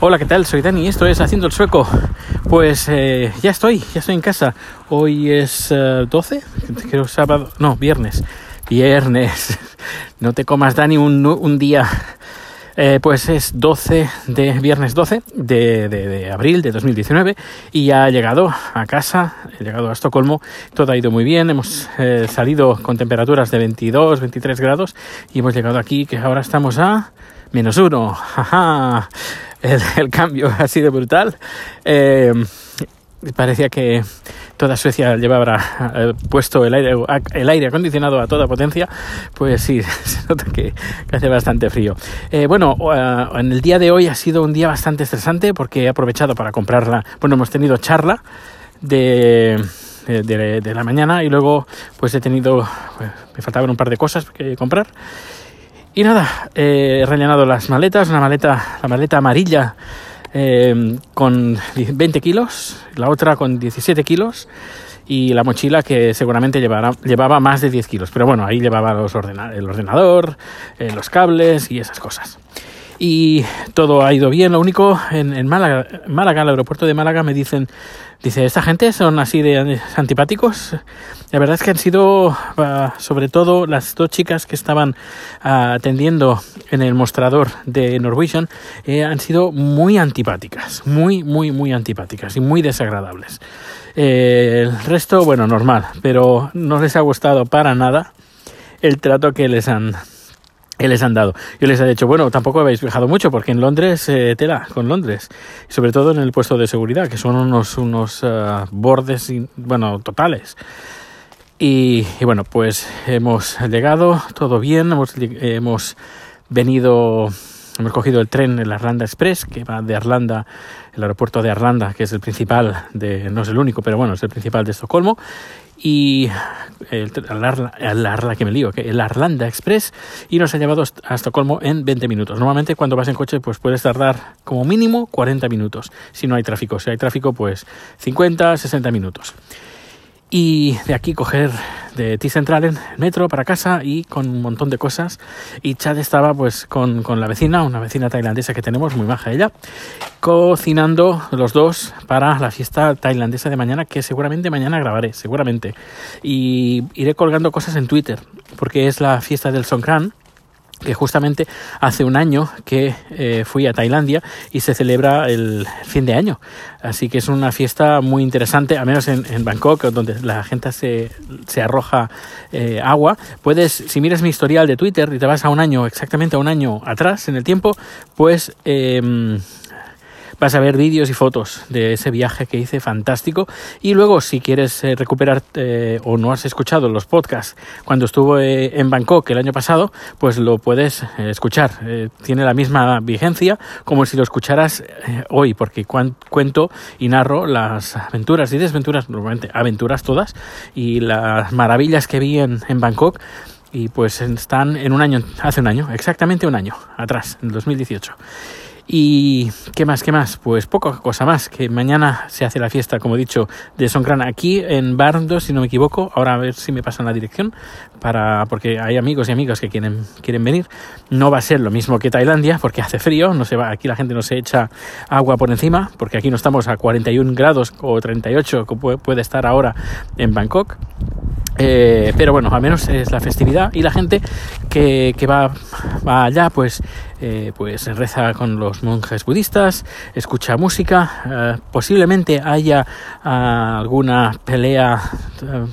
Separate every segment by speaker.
Speaker 1: Hola, ¿qué tal? Soy Dani, esto es Haciendo el Sueco. Pues eh, ya estoy, ya estoy en casa. Hoy es 12, eh, creo sábado, no, viernes. Viernes. No te comas, Dani, un, día. Eh, pues es 12 de viernes 12 de, de, de, abril de 2019 y ya ha llegado a casa, he llegado a Estocolmo, todo ha ido muy bien, hemos salido con temperaturas de 22, 23 grados y hemos llegado aquí que ahora estamos a menos uno. El, cambio ha sido brutal. Eh, parecía que toda Suecia llevaba eh, puesto el aire, el aire acondicionado a toda potencia, pues sí, se nota que, hace bastante frío. Eh, bueno, en el día de hoy ha sido un día bastante estresante porque he aprovechado para comprarla. Bueno, hemos tenido charla de, de, la mañana y luego pues he tenido, pues, me faltaban un par de cosas que comprar y nada, he rellenado las maletas, una maleta, la maleta amarilla eh, con 20 kilos, la otra con 17 kilos y la mochila que seguramente llevaba más de 10 kilos. Pero bueno, ahí llevaba los el ordenador, eh, los cables y esas cosas y todo ha ido bien. Lo único, en, Málaga, Málaga, el aeropuerto de Málaga, me dicen, dice, ¿esta gente son así de antipáticos? La verdad es que han sido, ah, sobre todo las dos chicas que estaban ah, atendiendo en el mostrador de Norwegian, eh, han sido muy antipáticas, muy, muy, muy antipáticas y muy desagradables. Eh, el resto, bueno, normal, pero no les ha gustado para nada el trato que les han les han dado. Yo les he dicho, bueno, tampoco habéis viajado mucho porque en Londres, eh, tela, con Londres, sobre todo en el puesto de seguridad, que son unos, unos uh, bordes, bueno, totales. Y, y, bueno, pues hemos llegado, todo bien, hemos, hemos venido Hemos cogido el tren, el Arlanda Express, que va de Arlanda, el aeropuerto de Arlanda, que es el principal, de, no es el único, pero bueno, es el principal de Estocolmo. Y el, que me lío, el Arlanda Express, y nos ha llevado a Estocolmo en 20 minutos. Normalmente cuando vas en coche, pues puedes tardar como mínimo 40 minutos, si no hay tráfico. Si hay tráfico, pues 50, 60 minutos y de aquí coger de T-Central en metro para casa y con un montón de cosas. Y Chad estaba pues con, con, la vecina, una vecina tailandesa que tenemos, muy baja ella, cocinando los dos para la fiesta tailandesa de mañana, que seguramente mañana grabaré, seguramente. Y iré colgando cosas en Twitter, porque es la fiesta del Songkran que justamente hace un año que eh, fui a Tailandia y se celebra el fin de año. Así que es una fiesta muy interesante, al menos en, en Bangkok, donde la gente se, se arroja eh, agua. Puedes, si miras mi historial de Twitter y te vas a un año, exactamente a un año atrás en el tiempo, pues... Eh, vas a ver vídeos y fotos de ese viaje que hice fantástico. Y luego, si quieres eh, recuperar eh, o no has escuchado los podcasts cuando estuve en Bangkok el año pasado, pues lo puedes eh, escuchar. tiene la misma vigencia como si lo escucharas hoy, porque cuento y narro las aventuras y desventuras, normalmente aventuras todas, y las maravillas que vi en, en Bangkok y pues están en un año, hace un año, exactamente un año atrás, en 2018. Y qué más, qué más, pues poca cosa más, que mañana se hace la fiesta, como he dicho, de Songkran aquí en Barndo, si no me equivoco. Ahora a ver si me pasan la dirección, para, porque hay amigos y amigas que quieren, quieren venir. No va a ser lo mismo que Tailandia, porque hace frío, no se va, aquí la gente no se echa agua por encima, porque aquí no estamos a 41 grados o 38, como puede estar ahora en Bangkok. Eh, pero bueno, al menos es la festividad y la gente que, que va, allá pues, eh, pues reza con los monjes budistas, escucha música, eh, posiblemente haya alguna pelea, eh,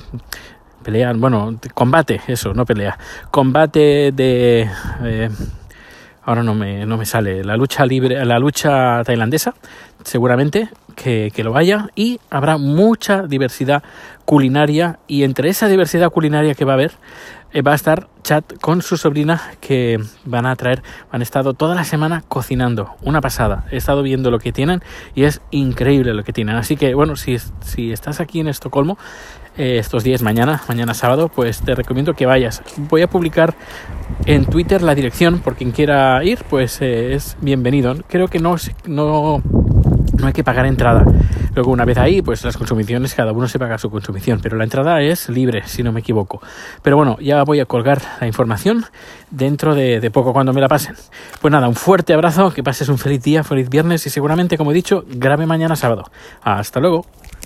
Speaker 1: pelea, bueno, combate, eso, no pelea, combate de... Ahora no me, no me sale, la lucha libre, la lucha tailandesa, seguramente que, lo haya, y habrá mucha diversidad culinaria, y entre esa diversidad culinaria que va a haber, eh, va a estar Chat con su sobrina que van a traer, han estado toda la semana cocinando, una pasada, he estado viendo lo que tienen y es increíble lo que tienen, así que bueno, si, si estás aquí en Estocolmo, eh, estos días, mañana, mañana sábado, pues te recomiendo que vayas. Voy a publicar en Twitter la dirección, por quien quiera ir, pues eh, es bienvenido. Creo que no, no, no hay que pagar entrada. Luego, una vez ahí, pues las consumiciones, cada uno se paga su consumición, pero la entrada es libre, si no me equivoco. Pero bueno, ya voy a colgar la información dentro de, de poco cuando me la pasen. Pues nada, un fuerte abrazo, que pases un feliz día, feliz viernes y seguramente, como he dicho, grave mañana sábado. Hasta luego.